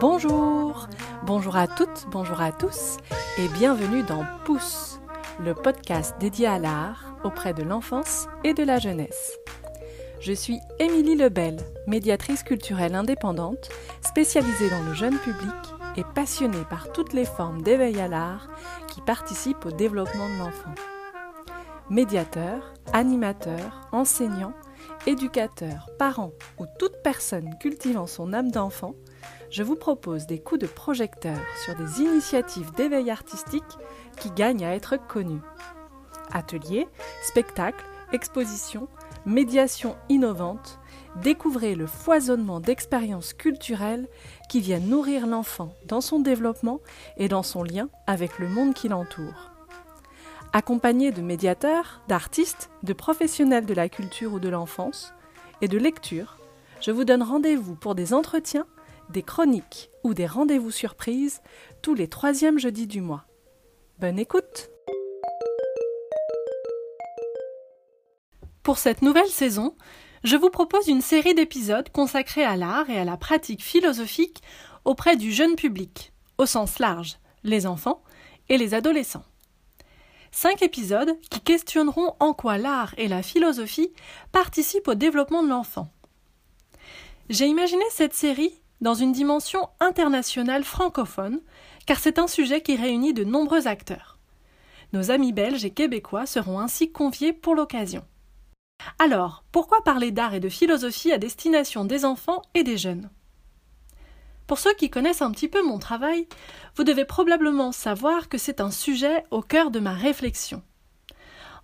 Bonjour, bonjour à toutes, bonjour à tous et bienvenue dans Pouce, le podcast dédié à l'art auprès de l'enfance et de la jeunesse. Je suis Émilie Lebel, médiatrice culturelle indépendante, spécialisée dans le jeune public et passionnée par toutes les formes d'éveil à l'art qui participent au développement de l'enfant. Médiateur, animateur, enseignant, éducateur, parent ou toute personne cultivant son âme d'enfant, je vous propose des coups de projecteur sur des initiatives d'éveil artistique qui gagnent à être connues. Ateliers, spectacles, expositions, médiations innovantes, découvrez le foisonnement d'expériences culturelles qui viennent nourrir l'enfant dans son développement et dans son lien avec le monde qui l'entoure. Accompagné de médiateurs, d'artistes, de professionnels de la culture ou de l'enfance et de lecture, je vous donne rendez-vous pour des entretiens des chroniques ou des rendez-vous surprises tous les troisièmes jeudis du mois. Bonne écoute Pour cette nouvelle saison, je vous propose une série d'épisodes consacrés à l'art et à la pratique philosophique auprès du jeune public, au sens large, les enfants et les adolescents. Cinq épisodes qui questionneront en quoi l'art et la philosophie participent au développement de l'enfant. J'ai imaginé cette série dans une dimension internationale francophone, car c'est un sujet qui réunit de nombreux acteurs. Nos amis belges et québécois seront ainsi conviés pour l'occasion. Alors, pourquoi parler d'art et de philosophie à destination des enfants et des jeunes? Pour ceux qui connaissent un petit peu mon travail, vous devez probablement savoir que c'est un sujet au cœur de ma réflexion.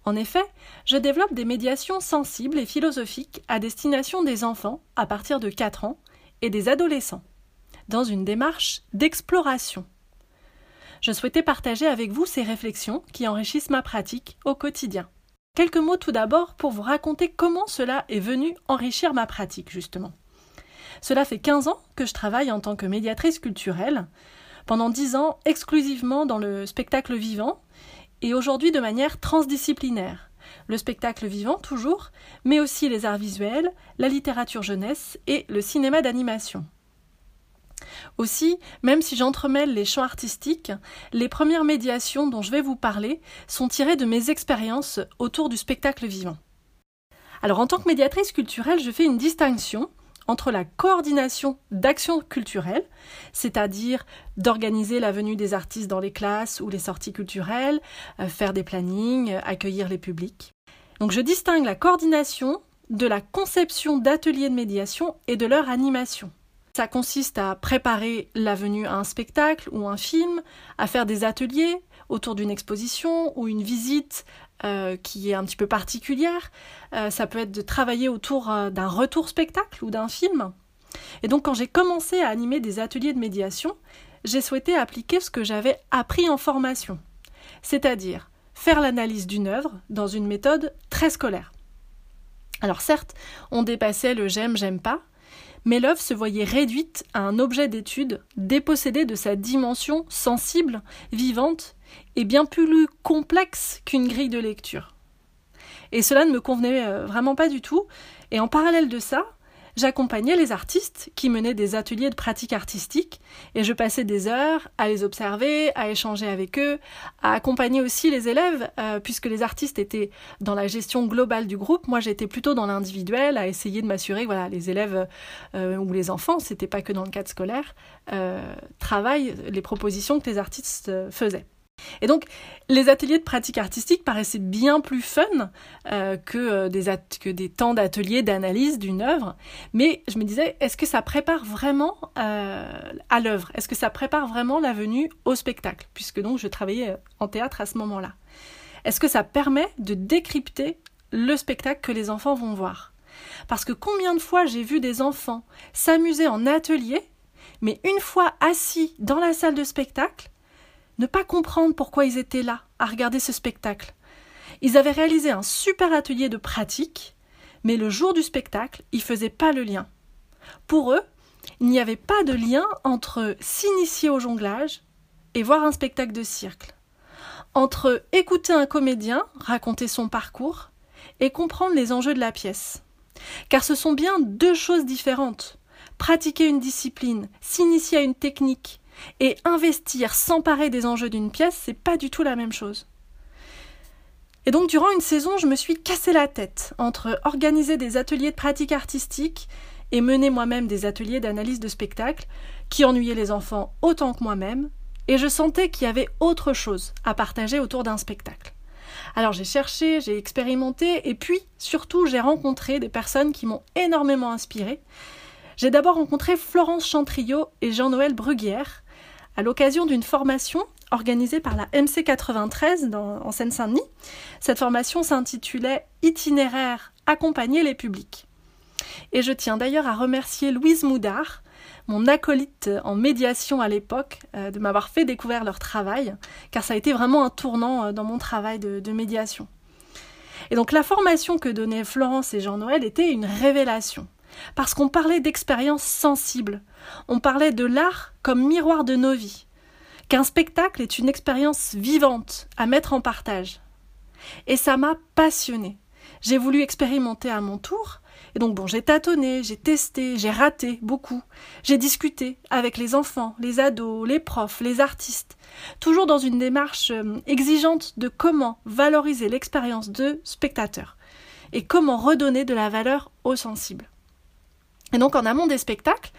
En effet, je développe des médiations sensibles et philosophiques à destination des enfants à partir de 4 ans et des adolescents, dans une démarche d'exploration. Je souhaitais partager avec vous ces réflexions qui enrichissent ma pratique au quotidien. Quelques mots tout d'abord pour vous raconter comment cela est venu enrichir ma pratique, justement. Cela fait 15 ans que je travaille en tant que médiatrice culturelle, pendant 10 ans exclusivement dans le spectacle vivant, et aujourd'hui de manière transdisciplinaire, le spectacle vivant toujours, mais aussi les arts visuels, la littérature jeunesse et le cinéma d'animation. Aussi, même si j'entremêle les champs artistiques, les premières médiations dont je vais vous parler sont tirées de mes expériences autour du spectacle vivant. Alors en tant que médiatrice culturelle, je fais une distinction entre la coordination d'actions culturelles, c'est-à-dire d'organiser la venue des artistes dans les classes ou les sorties culturelles, euh, faire des plannings, accueillir les publics. Donc je distingue la coordination de la conception d'ateliers de médiation et de leur animation. Ça consiste à préparer la venue à un spectacle ou un film, à faire des ateliers autour d'une exposition ou une visite euh, qui est un petit peu particulière. Euh, ça peut être de travailler autour euh, d'un retour spectacle ou d'un film. Et donc quand j'ai commencé à animer des ateliers de médiation, j'ai souhaité appliquer ce que j'avais appris en formation, c'est-à-dire faire l'analyse d'une œuvre dans une méthode très scolaire. Alors certes, on dépassait le j'aime, j'aime pas, mais l'œuvre se voyait réduite à un objet d'étude dépossédé de sa dimension sensible, vivante et bien plus complexe qu'une grille de lecture. Et cela ne me convenait euh, vraiment pas du tout, et en parallèle de ça, J'accompagnais les artistes qui menaient des ateliers de pratique artistique et je passais des heures à les observer, à échanger avec eux, à accompagner aussi les élèves euh, puisque les artistes étaient dans la gestion globale du groupe. Moi, j'étais plutôt dans l'individuel à essayer de m'assurer que voilà, les élèves euh, ou les enfants, c'était pas que dans le cadre scolaire, travaillent les propositions que les artistes faisaient. Et donc, les ateliers de pratique artistique paraissaient bien plus fun euh, que, euh, des que des temps d'ateliers d'analyse d'une œuvre. Mais je me disais, est-ce que ça prépare vraiment euh, à l'œuvre? Est-ce que ça prépare vraiment la venue au spectacle? Puisque donc je travaillais en théâtre à ce moment-là. Est-ce que ça permet de décrypter le spectacle que les enfants vont voir? Parce que combien de fois j'ai vu des enfants s'amuser en atelier, mais une fois assis dans la salle de spectacle, ne pas comprendre pourquoi ils étaient là à regarder ce spectacle. Ils avaient réalisé un super atelier de pratique, mais le jour du spectacle, ils faisaient pas le lien. Pour eux, il n'y avait pas de lien entre s'initier au jonglage et voir un spectacle de cirque, entre écouter un comédien raconter son parcours et comprendre les enjeux de la pièce. Car ce sont bien deux choses différentes. pratiquer une discipline, s'initier à une technique et investir, s'emparer des enjeux d'une pièce, c'est pas du tout la même chose. Et donc durant une saison, je me suis cassé la tête entre organiser des ateliers de pratique artistique et mener moi-même des ateliers d'analyse de spectacle qui ennuyaient les enfants autant que moi-même, et je sentais qu'il y avait autre chose à partager autour d'un spectacle. Alors j'ai cherché, j'ai expérimenté, et puis surtout j'ai rencontré des personnes qui m'ont énormément inspiré. J'ai d'abord rencontré Florence Chantriot et Jean-Noël Bruguière à l'occasion d'une formation organisée par la MC 93 en Seine-Saint-Denis. Cette formation s'intitulait Itinéraire accompagner les publics. Et je tiens d'ailleurs à remercier Louise Moudard, mon acolyte en médiation à l'époque, euh, de m'avoir fait découvrir leur travail, car ça a été vraiment un tournant euh, dans mon travail de, de médiation. Et donc la formation que donnaient Florence et Jean-Noël était une révélation, parce qu'on parlait d'expériences sensibles, on parlait de l'art comme miroir de nos vies, qu'un spectacle est une expérience vivante à mettre en partage. Et ça m'a passionnée. J'ai voulu expérimenter à mon tour, et donc bon, j'ai tâtonné, j'ai testé, j'ai raté beaucoup. J'ai discuté avec les enfants, les ados, les profs, les artistes, toujours dans une démarche euh, exigeante de comment valoriser l'expérience de spectateur et comment redonner de la valeur aux sensibles. Et donc en amont des spectacles,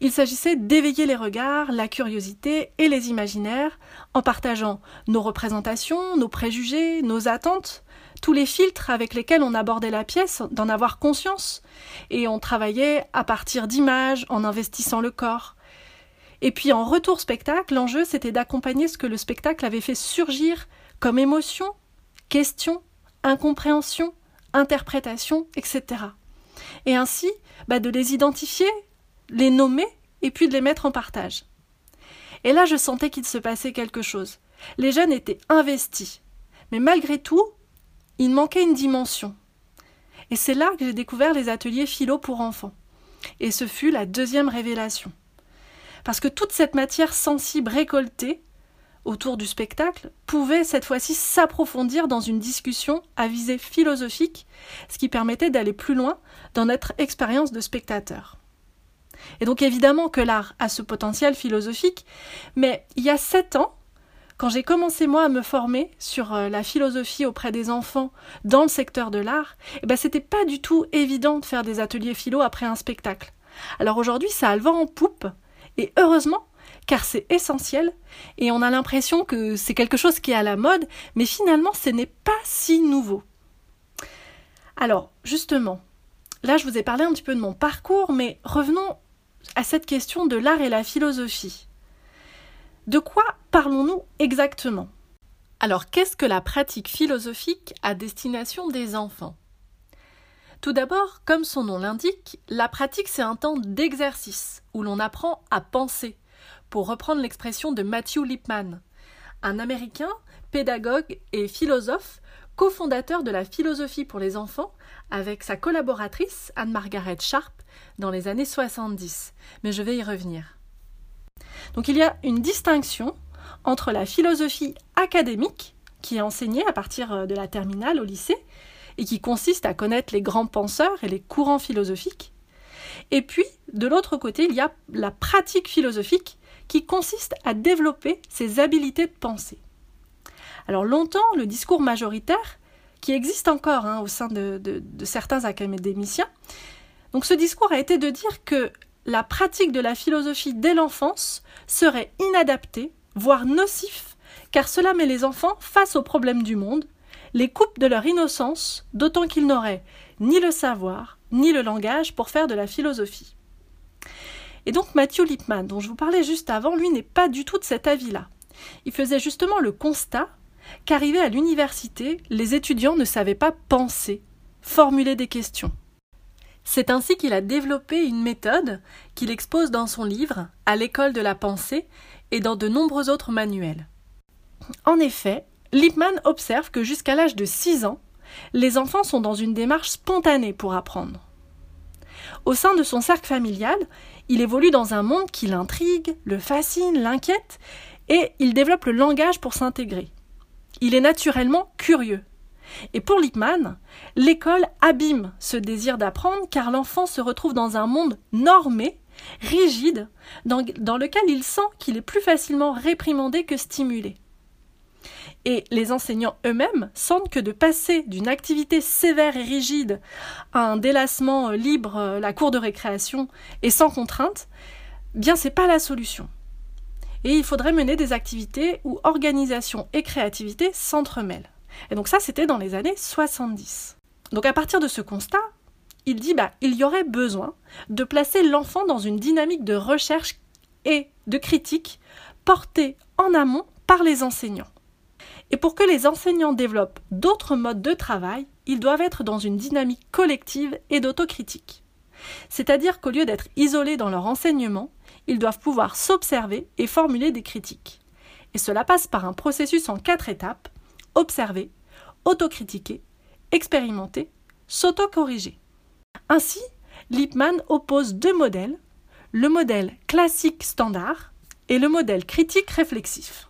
il s'agissait d'éveiller les regards, la curiosité et les imaginaires en partageant nos représentations, nos préjugés, nos attentes, tous les filtres avec lesquels on abordait la pièce, d'en avoir conscience, et on travaillait à partir d'images, en investissant le corps. Et puis en retour spectacle, l'enjeu c'était d'accompagner ce que le spectacle avait fait surgir comme émotion, question, incompréhension, interprétation, etc. Et ainsi, bah, de les identifier, les nommer, et puis de les mettre en partage. Et là, je sentais qu'il se passait quelque chose. Les jeunes étaient investis. Mais malgré tout, il manquait une dimension. Et c'est là que j'ai découvert les ateliers philo pour enfants. Et ce fut la deuxième révélation. Parce que toute cette matière sensible récoltée autour du spectacle pouvait cette fois-ci s'approfondir dans une discussion à visée philosophique, ce qui permettait d'aller plus loin dans notre expérience de spectateur. Et donc évidemment que l'art a ce potentiel philosophique, mais il y a sept ans, quand j'ai commencé moi à me former sur euh, la philosophie auprès des enfants dans le secteur de l'art, eh ben c'était pas du tout évident de faire des ateliers philo après un spectacle. Alors aujourd'hui, ça a le vent en poupe et heureusement car c'est essentiel et on a l'impression que c'est quelque chose qui est à la mode, mais finalement ce n'est pas si nouveau. Alors, justement, là je vous ai parlé un petit peu de mon parcours, mais revenons à cette question de l'art et la philosophie. De quoi parlons-nous exactement? Alors, qu'est-ce que la pratique philosophique à destination des enfants? Tout d'abord, comme son nom l'indique, la pratique c'est un temps d'exercice où l'on apprend à penser, pour reprendre l'expression de Matthew Lipman, un Américain, pédagogue et philosophe, cofondateur de la philosophie pour les enfants avec sa collaboratrice Anne-Margaret Sharp dans les années 70. Mais je vais y revenir. Donc il y a une distinction entre la philosophie académique, qui est enseignée à partir euh, de la terminale au lycée, et qui consiste à connaître les grands penseurs et les courants philosophiques, et puis de l'autre côté, il y a la pratique philosophique, qui consiste à développer ses habiletés de pensée. Alors longtemps, le discours majoritaire, qui existe encore hein, au sein de, certains académiciens, donc ce discours a été de dire que la pratique de la philosophie dès l'enfance serait inadaptée, voire nocif, car cela met les enfants face aux problèmes du monde, les coupe de leur innocence, d'autant qu'ils n'auraient ni le savoir, ni le langage pour faire de la philosophie. Et donc Matthew Lipman, dont je vous parlais juste avant, lui n'est pas du tout de cet avis-là. Il faisait justement le constat qu'arrivés à l'université, les étudiants ne savaient pas penser, formuler des questions. C'est ainsi qu'il a développé une méthode qu'il expose dans son livre À l'école de la pensée et dans de nombreux autres manuels. En effet, Lippmann observe que jusqu'à l'âge de 6 ans, les enfants sont dans une démarche spontanée pour apprendre. Au sein de son cercle familial, il évolue dans un monde qui l'intrigue, le fascine, l'inquiète, et il développe le langage pour s'intégrer. Il est naturellement curieux, et pour Lippmann, l'école abîme ce désir d'apprendre car l'enfant se retrouve dans un monde normé rigide, dans, dans lequel il sent qu'il est plus facilement réprimandé que stimulé. Et les enseignants eux-mêmes sentent que de passer d'une activité sévère et rigide à un délassement euh, libre, euh, la cour de récréation, et sans contrainte, bien c'est pas la solution. Et il faudrait mener des activités où organisation et créativité s'entremêlent. Et donc ça, c'était dans les années 70. Donc à partir de ce constat, il dit bah il y aurait besoin de placer l'enfant dans une dynamique de recherche et de critique portée en amont par les enseignants. Et pour que les enseignants développent d'autres modes de travail, ils doivent être dans une dynamique collective et d'autocritique. C'est-à-dire qu'au lieu d'être isolés dans leur enseignement, ils doivent pouvoir s'observer et formuler des critiques. Et cela passe par un processus en quatre étapes observer, autocritiquer, expérimenter, s'auto-corriger. Ainsi, Lippmann oppose deux modèles, le modèle classique standard et le modèle critique réflexif.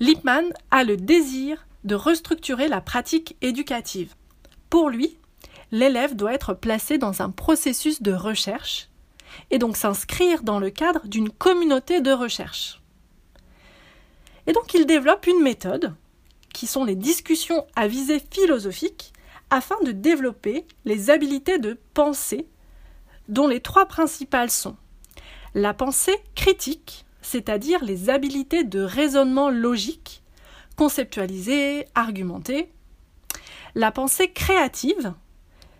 Lippmann a le désir de restructurer la pratique éducative. Pour lui, l'élève doit être placé dans un processus de recherche et donc s'inscrire dans le cadre d'une communauté de recherche. Et donc il développe une méthode, qui sont les discussions à visée philosophique, afin de développer les habiletés de pensée, dont les trois principales sont la pensée critique, c'est-à-dire les habiletés de raisonnement logique, conceptualiser, argumenter, la pensée créative,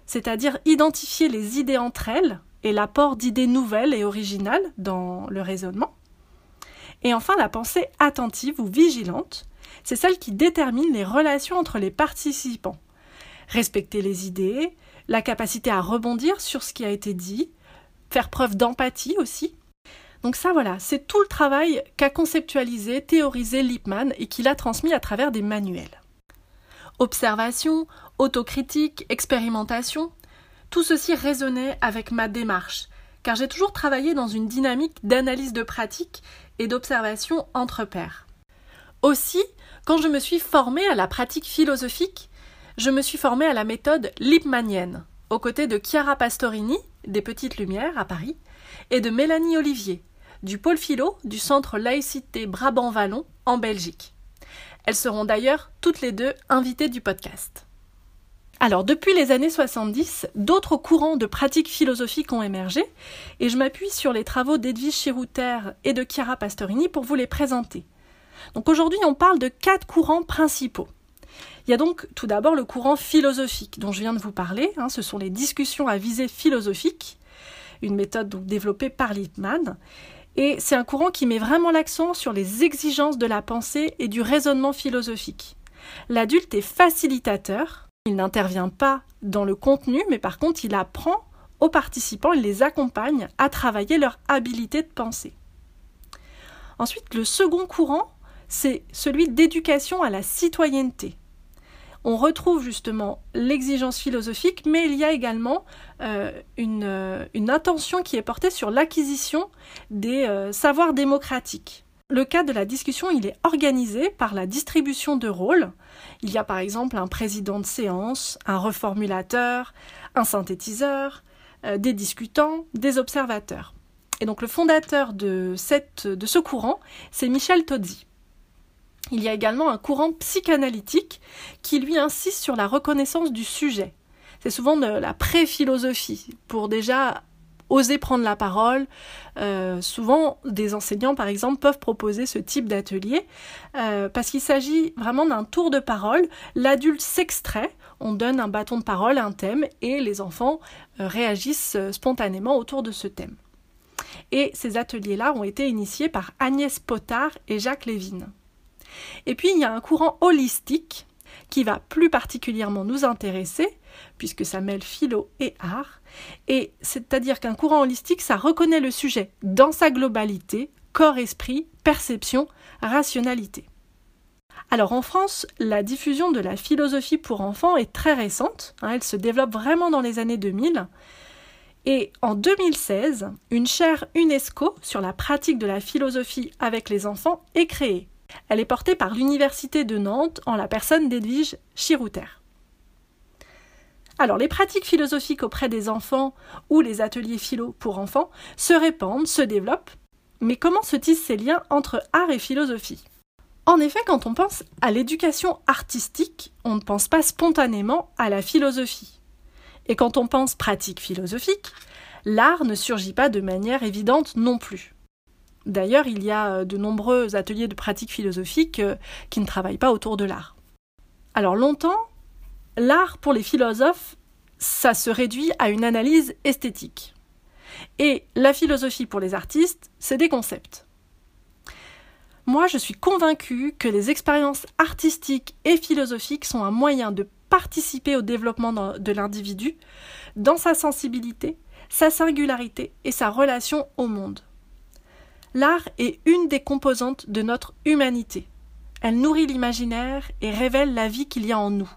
c'est-à-dire identifier les idées entre elles et l'apport d'idées nouvelles et originales dans le raisonnement, et enfin la pensée attentive ou vigilante, c'est celle qui détermine les relations entre les participants. Respecter les idées, la capacité à rebondir sur ce qui a été dit, faire preuve d'empathie aussi, donc ça voilà, c'est tout le travail qu'a conceptualisé, théorisé Lippmann et qu'il a transmis à travers des manuels. Observation, autocritique, expérimentation, tout ceci résonnait avec ma démarche, car j'ai toujours travaillé dans une dynamique d'analyse de pratique et d'observation entre pairs. Aussi, quand je me suis formée à la pratique philosophique, je me suis formée à la méthode Lippmannienne, aux côtés de Chiara Pastorini, des Petites Lumières à Paris, et de Mélanie Olivier, du pôle philo du centre laïcité Brabant-Vallon en Belgique. Elles seront d'ailleurs toutes les deux invitées du podcast. Alors, depuis les années 70, d'autres courants de pratiques philosophiques ont émergé, et je m'appuie sur les travaux d'Edwige Chirouter et de Chiara Pastorini pour vous les présenter. Donc aujourd'hui, on parle de quatre courants principaux. Il y a donc tout d'abord le courant philosophique dont je viens de vous parler, hein, ce sont les discussions à visée philosophique, une méthode développée par Lippmann, et c'est un courant qui met vraiment l'accent sur les exigences de la pensée et du raisonnement philosophique. L'adulte est facilitateur, il n'intervient pas dans le contenu, mais par contre il apprend aux participants, il les accompagne à travailler leur habilité de penser. Ensuite, le second courant, c'est celui d'éducation à la citoyenneté on retrouve justement l'exigence philosophique, mais il y a également euh, euh, une, intention qui est portée sur l'acquisition des euh, savoirs démocratiques. Le cas de la discussion, il est organisé par la distribution de rôles. Il y a par exemple un président de séance, un reformulateur, un synthétiseur, des discutants, des observateurs. Et donc le fondateur de, de ce courant, c'est Michel Tozzi. Il y a également un courant psychanalytique qui lui insiste sur la reconnaissance du sujet. C'est souvent de la pré-philosophie pour déjà oser prendre la parole. Euh, souvent, des enseignants, par exemple, peuvent proposer ce type d'atelier euh, parce qu'il s'agit vraiment d'un tour de parole. L'adulte s'extrait, on donne un bâton de parole, un thème, et les enfants euh, réagissent spontanément autour de ce thème. Et ces ateliers-là ont été initiés par Agnès Potard et Jacques Lévin. Et puis il y a un courant holistique qui va plus particulièrement nous intéresser, puisque ça mêle philo et art, et c'est-à-dire qu'un courant holistique, ça reconnaît le sujet dans sa globalité, corps-esprit, perception, rationalité. Alors en France, la diffusion de la philosophie pour enfants est très récente, hein, elle se développe vraiment dans les années 2000, et en 2016, une chaire UNESCO sur la pratique de la philosophie avec les enfants est créée. Elle est portée par l'Université de Nantes en la personne d'Edwige Chirouter. Alors, les pratiques philosophiques auprès des enfants ou les ateliers philo pour enfants se répandent, se développent, mais comment se tissent ces liens entre art et philosophie? En effet, quand on pense à l'éducation artistique, on ne pense pas spontanément à la philosophie. Et quand on pense pratique philosophique, l'art ne surgit pas de manière évidente non plus. D'ailleurs, il y a euh, de nombreux ateliers de pratique philosophique euh, qui ne travaillent pas autour de l'art. Alors longtemps, l'art pour les philosophes, ça se réduit à une analyse esthétique. Et la philosophie pour les artistes, c'est des concepts. Moi, je suis convaincue que les expériences artistiques et philosophiques sont un moyen de participer au développement de l'individu dans sa sensibilité, sa singularité et sa relation au monde. L'art est une des composantes de notre humanité. Elle nourrit l'imaginaire et révèle la vie qu'il y a en nous.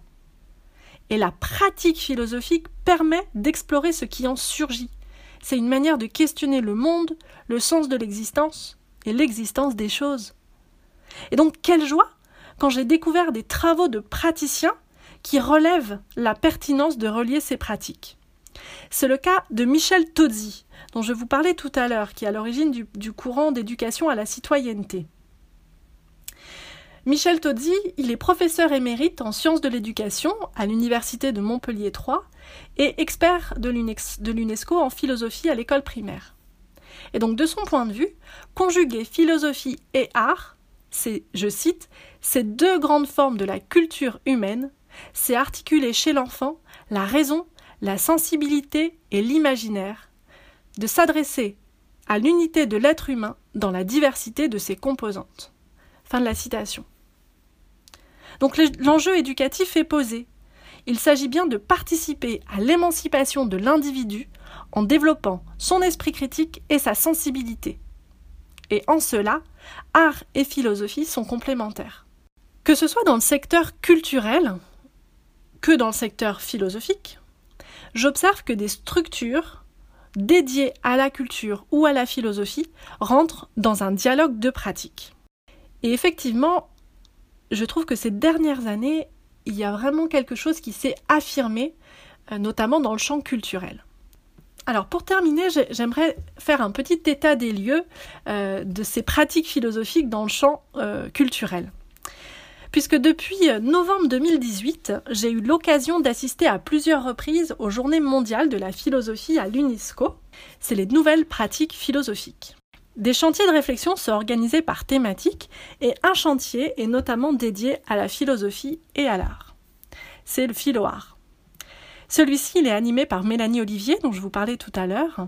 Et la pratique philosophique permet d'explorer ce qui en surgit. C'est une manière de questionner le monde, le sens de l'existence et l'existence des choses. Et donc quelle joie quand j'ai découvert des travaux de praticiens qui relèvent la pertinence de relier ces pratiques. C'est le cas de Michel Tozzi, dont je vous parlais tout à l'heure, qui est à l'origine du, courant d'éducation à la citoyenneté. Michel Tozzi, il est professeur émérite en sciences de l'éducation à l'université de Montpellier III et expert de l'UNESCO en philosophie à l'école primaire. Et donc de son point de vue, conjuguer philosophie et art, c'est, je cite, ces deux grandes formes de la culture humaine, c'est articuler chez l'enfant la raison, la sensibilité et l'imaginaire, de s'adresser à l'unité de l'être humain dans la diversité de ses composantes. Fin de la citation. Donc l'enjeu éducatif est posé. Il s'agit bien de participer à l'émancipation de l'individu en développant son esprit critique et sa sensibilité. Et en cela, art et philosophie sont complémentaires. Que ce soit dans le secteur culturel que dans le secteur philosophique, j'observe que des structures dédiées à la culture ou à la philosophie rentrent dans un dialogue de pratique. Et effectivement, je trouve que ces dernières années, il y a vraiment quelque chose qui s'est affirmé, euh, notamment dans le champ culturel. Alors pour terminer, j'aimerais faire un petit état des lieux euh, de ces pratiques philosophiques dans le champ euh, culturel puisque depuis novembre 2018, j'ai eu l'occasion d'assister à plusieurs reprises aux Journées mondiales de la philosophie à l'UNESCO. C'est les nouvelles pratiques philosophiques. Des chantiers de réflexion sont organisés par thématique et un chantier est notamment dédié à la philosophie et à l'art. C'est le philoart. Celui-ci est animé par Mélanie Olivier, dont je vous parlais tout à l'heure.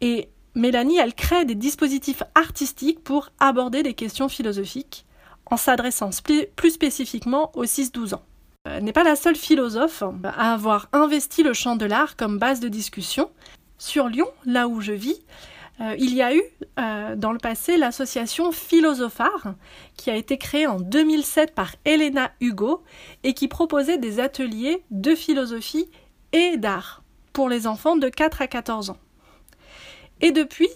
Et Mélanie, elle crée des dispositifs artistiques pour aborder des questions philosophiques en s'adressant plus spécifiquement aux 6-12 ans. Euh, n'est pas la seule philosophe à avoir investi le champ de l'art comme base de discussion. Sur Lyon, là où je vis, euh, il y a eu euh, dans le passé l'association Philosophare qui a été créée en 2007 par Elena Hugo et qui proposait des ateliers de philosophie et d'art pour les enfants de 4 à 14 ans. Et depuis,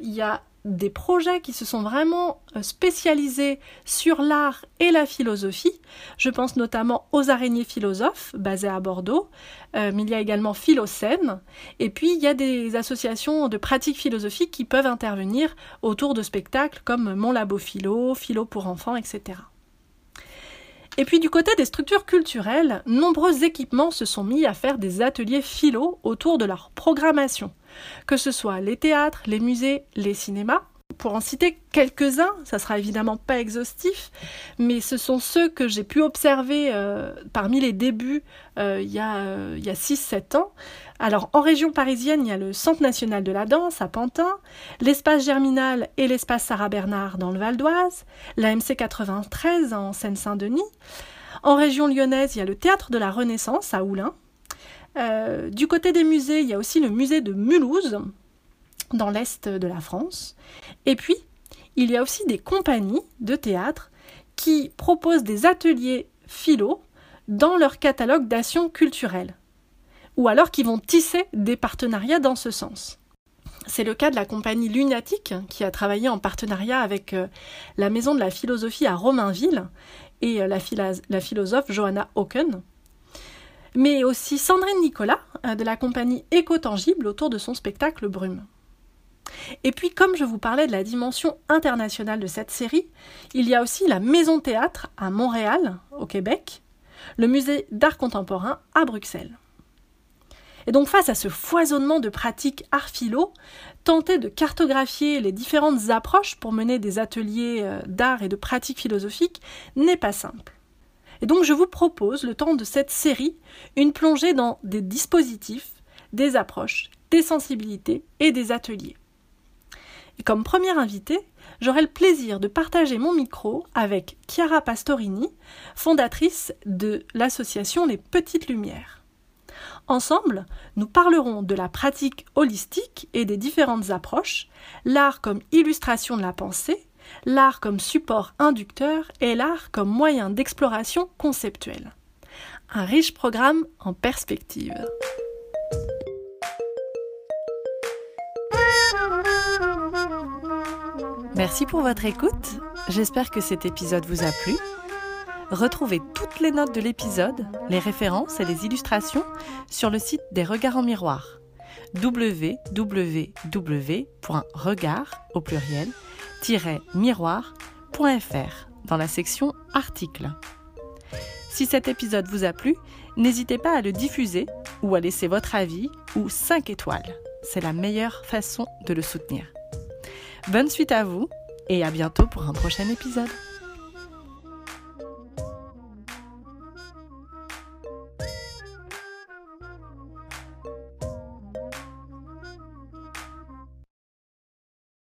il y a des projets qui se sont vraiment euh, spécialisés sur l'art et la philosophie. Je pense notamment aux araignées philosophes basées à Bordeaux, euh, mais il y a également Philocène, et puis il y a des associations de pratiques philosophiques qui peuvent intervenir autour de spectacles comme Mon Labo Philo, Philo pour enfants, etc. Et puis du côté des structures culturelles, nombreux équipements se sont mis à faire des ateliers philo autour de leur programmation que ce soit les théâtres, les musées, les cinémas. Pour en citer quelques-uns, ça sera évidemment pas exhaustif, mais ce sont ceux que j'ai pu observer euh, parmi les débuts euh, il y a, euh, a 6-7 ans. Alors en région parisienne, il y a le Centre national de la danse à Pantin, l'espace Germinal et l'espace Sarah Bernard dans le Val d'Oise, la MC 93 en Seine-Saint-Denis. En région lyonnaise, il y a le Théâtre de la Renaissance à Oulin, euh, du côté des musées, il y a aussi le musée de Mulhouse, dans l'est de la France. Et puis, il y a aussi des compagnies de théâtre qui proposent des ateliers philo dans leur catalogue d'actions culturelles, ou alors qui vont tisser des partenariats dans ce sens. C'est le cas de la compagnie Lunatique qui a travaillé en partenariat avec euh, la Maison de la Philosophie à Romainville et euh, la, philosophe Johanna Hawken. Mais aussi Sandrine Nicolas euh, de la compagnie Éco-Tangible autour de son spectacle Brume. Et puis, comme je vous parlais de la dimension internationale de cette série, il y a aussi la Maison Théâtre à Montréal, au Québec, le Musée d'art contemporain à Bruxelles. Et donc face à ce foisonnement de pratiques art philo, tenter de cartographier les différentes approches pour mener des ateliers euh, d'art et de pratiques philosophiques n'est pas simple. Et donc je vous propose, le temps de cette série, une plongée dans des dispositifs, des approches, des sensibilités et des ateliers. Et comme première invitée, j'aurai le plaisir de partager mon micro avec Chiara Pastorini, fondatrice de l'association Les Petites Lumières. Ensemble, nous parlerons de la pratique holistique et des différentes approches, l'art comme illustration de la pensée, l'art comme support inducteur et l'art comme moyen d'exploration conceptuelle. Un riche programme en perspective. Merci pour votre écoute. J'espère que cet épisode vous a plu. Retrouvez toutes les notes de l'épisode, les références et les illustrations sur le site des Regards en miroir au pluriel miroir.fr dans la section articles. Si cet épisode vous a plu, n'hésitez pas à le diffuser ou à laisser votre avis ou 5 étoiles. C'est la meilleure façon de le soutenir. Bonne suite à vous et à bientôt pour un prochain épisode.